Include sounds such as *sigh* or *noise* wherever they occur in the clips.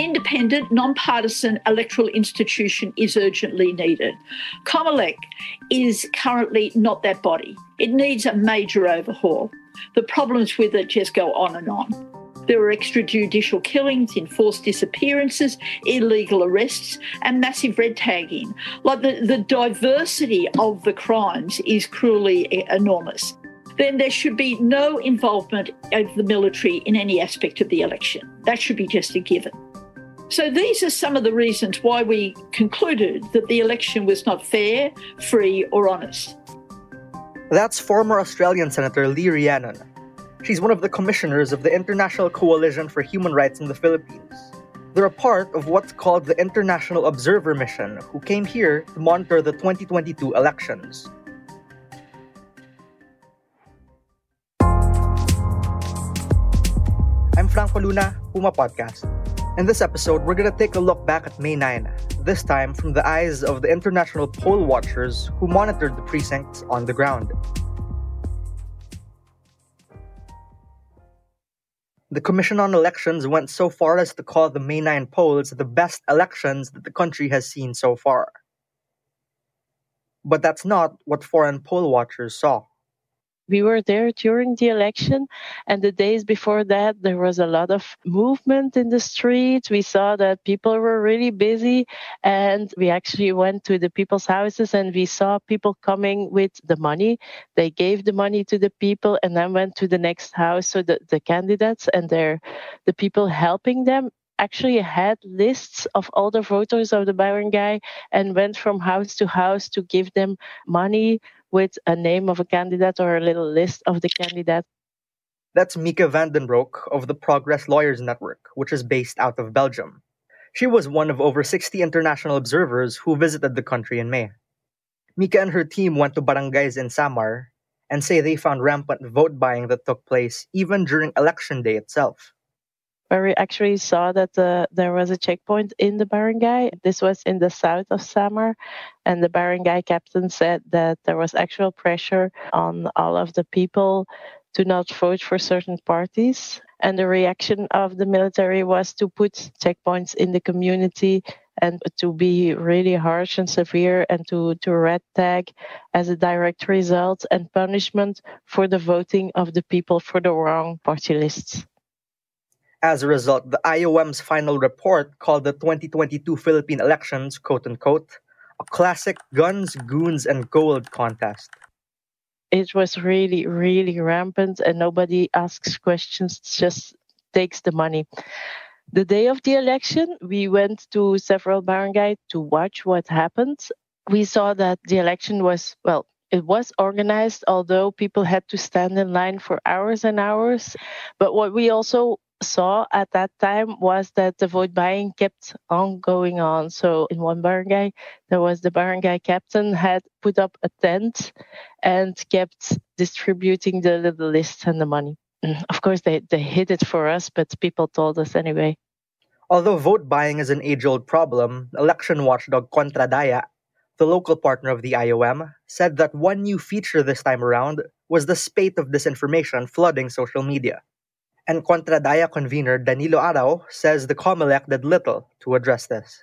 An independent, non-partisan electoral institution is urgently needed. Comelec is currently not that body. It needs a major overhaul. The problems with it just go on and on. There are extrajudicial killings, enforced disappearances, illegal arrests, and massive red tagging. Like the, the diversity of the crimes is cruelly enormous. Then there should be no involvement of the military in any aspect of the election. That should be just a given. So these are some of the reasons why we concluded that the election was not fair, free, or honest. That's former Australian Senator Lee Rhiannon. She's one of the commissioners of the International Coalition for Human Rights in the Philippines. They're a part of what's called the International Observer Mission, who came here to monitor the 2022 elections. I'm Franco Luna, Puma Podcast. In this episode, we're going to take a look back at May 9, this time from the eyes of the international poll watchers who monitored the precincts on the ground. The Commission on Elections went so far as to call the May 9 polls the best elections that the country has seen so far. But that's not what foreign poll watchers saw we were there during the election and the days before that there was a lot of movement in the streets we saw that people were really busy and we actually went to the people's houses and we saw people coming with the money. They gave the money to the people and then went to the next house. So the, the candidates and their the people helping them actually had lists of all the voters of the barangay and went from house to house to give them money with a name of a candidate or a little list of the candidate. That's Mika van den Broek of the Progress Lawyers Network, which is based out of Belgium. She was one of over 60 international observers who visited the country in May. Mika and her team went to barangays in Samar and say they found rampant vote buying that took place even during election day itself where we actually saw that the, there was a checkpoint in the barangay. This was in the south of Samar, and the barangay captain said that there was actual pressure on all of the people to not vote for certain parties. And the reaction of the military was to put checkpoints in the community and to be really harsh and severe and to, to red tag as a direct result and punishment for the voting of the people for the wrong party lists. As a result, the IOM's final report called the 2022 Philippine elections, quote unquote, a classic guns, goons, and gold contest. It was really, really rampant, and nobody asks questions, just takes the money. The day of the election, we went to several barangay to watch what happened. We saw that the election was, well, it was organized, although people had to stand in line for hours and hours. But what we also saw at that time was that the vote buying kept on going on. So in one barangay, there was the barangay captain had put up a tent and kept distributing the little lists and the money. Mm, of course, they, they hid it for us, but people told us anyway. Although vote buying is an age old problem, election watchdog Kontradaya, the local partner of the IOM, said that one new feature this time around was the spate of disinformation flooding social media and Kontradaya convener Danilo Arao says the COMELEC did little to address this.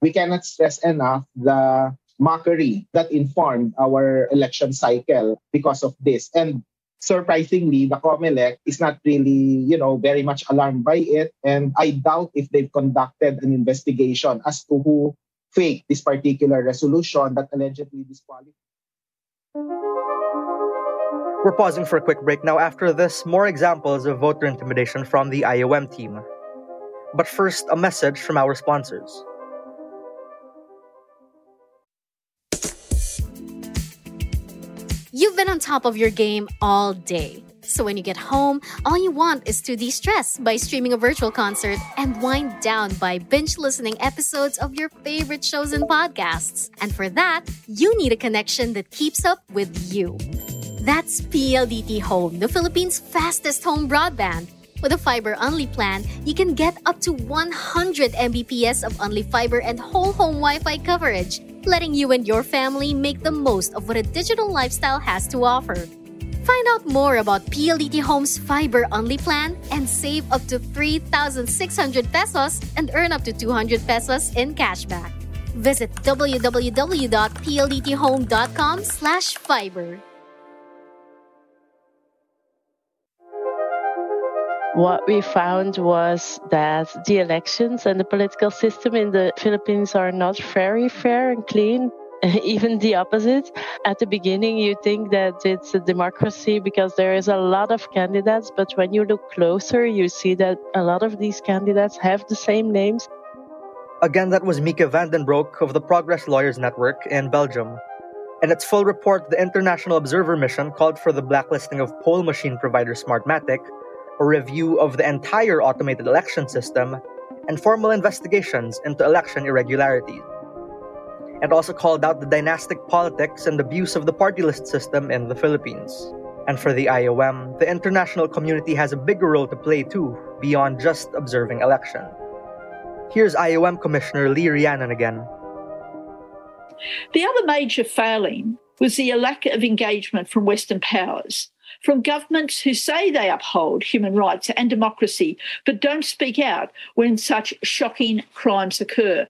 We cannot stress enough the mockery that informed our election cycle because of this. And surprisingly, the COMELEC is not really, you know, very much alarmed by it. And I doubt if they've conducted an investigation as to who faked this particular resolution that allegedly disqualified. We're pausing for a quick break now. After this, more examples of voter intimidation from the IOM team. But first, a message from our sponsors. You've been on top of your game all day. So when you get home, all you want is to de stress by streaming a virtual concert and wind down by binge listening episodes of your favorite shows and podcasts. And for that, you need a connection that keeps up with you. That's PLDT Home, the Philippines' fastest home broadband. With a fiber only plan, you can get up to 100 Mbps of only fiber and whole home Wi Fi coverage, letting you and your family make the most of what a digital lifestyle has to offer. Find out more about PLDT Home's fiber only plan and save up to 3,600 pesos and earn up to 200 pesos in cashback. Visit www.pldthome.com slash fiber. What we found was that the elections and the political system in the Philippines are not very fair and clean. *laughs* even the opposite. At the beginning, you think that it's a democracy because there is a lot of candidates, but when you look closer, you see that a lot of these candidates have the same names. Again, that was Mika van den Broek of the Progress Lawyers Network in Belgium. In its full report, the International Observer Mission called for the blacklisting of poll machine provider Smartmatic, a review of the entire automated election system, and formal investigations into election irregularities It also called out the dynastic politics and abuse of the party list system in the Philippines. And for the IOM, the international community has a bigger role to play too, beyond just observing election. Here's IOM Commissioner Lee Rhiannon again. The other major failing was the lack of engagement from Western powers, from governments who say they uphold human rights and democracy, but don't speak out when such shocking crimes occur.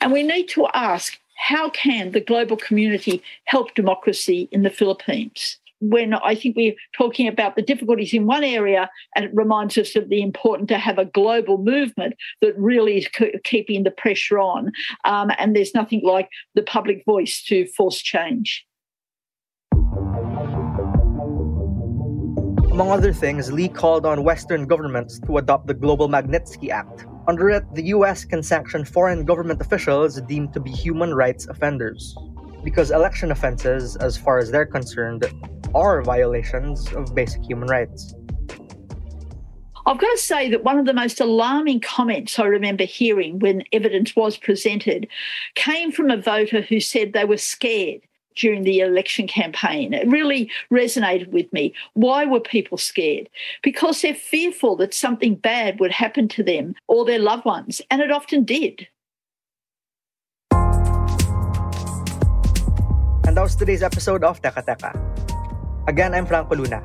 And we need to ask how can the global community help democracy in the Philippines? When I think we're talking about the difficulties in one area, and it reminds us of the important to have a global movement that really is keeping the pressure on. Um, and there's nothing like the public voice to force change. Among other things, Lee called on Western governments to adopt the Global Magnitsky Act, under it, the US can sanction foreign government officials deemed to be human rights offenders. Because election offenses, as far as they're concerned, are violations of basic human rights. I've got to say that one of the most alarming comments I remember hearing when evidence was presented came from a voter who said they were scared during the election campaign. It really resonated with me. Why were people scared? Because they're fearful that something bad would happen to them or their loved ones, and it often did. And that was today's episode of Teka Teka. Again, I'm Franco Luna.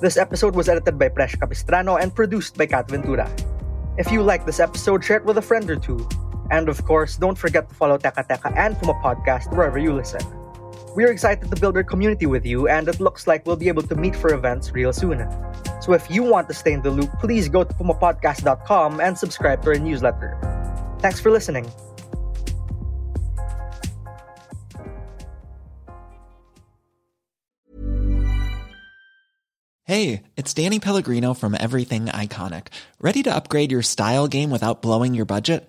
This episode was edited by Presh Capistrano and produced by Kat Ventura. If you like this episode, share it with a friend or two. And of course, don't forget to follow Teka Teka and Puma Podcast wherever you listen. We're excited to build our community with you, and it looks like we'll be able to meet for events real soon. So if you want to stay in the loop, please go to pumapodcast.com and subscribe to our newsletter. Thanks for listening. Hey, it's Danny Pellegrino from Everything Iconic. Ready to upgrade your style game without blowing your budget?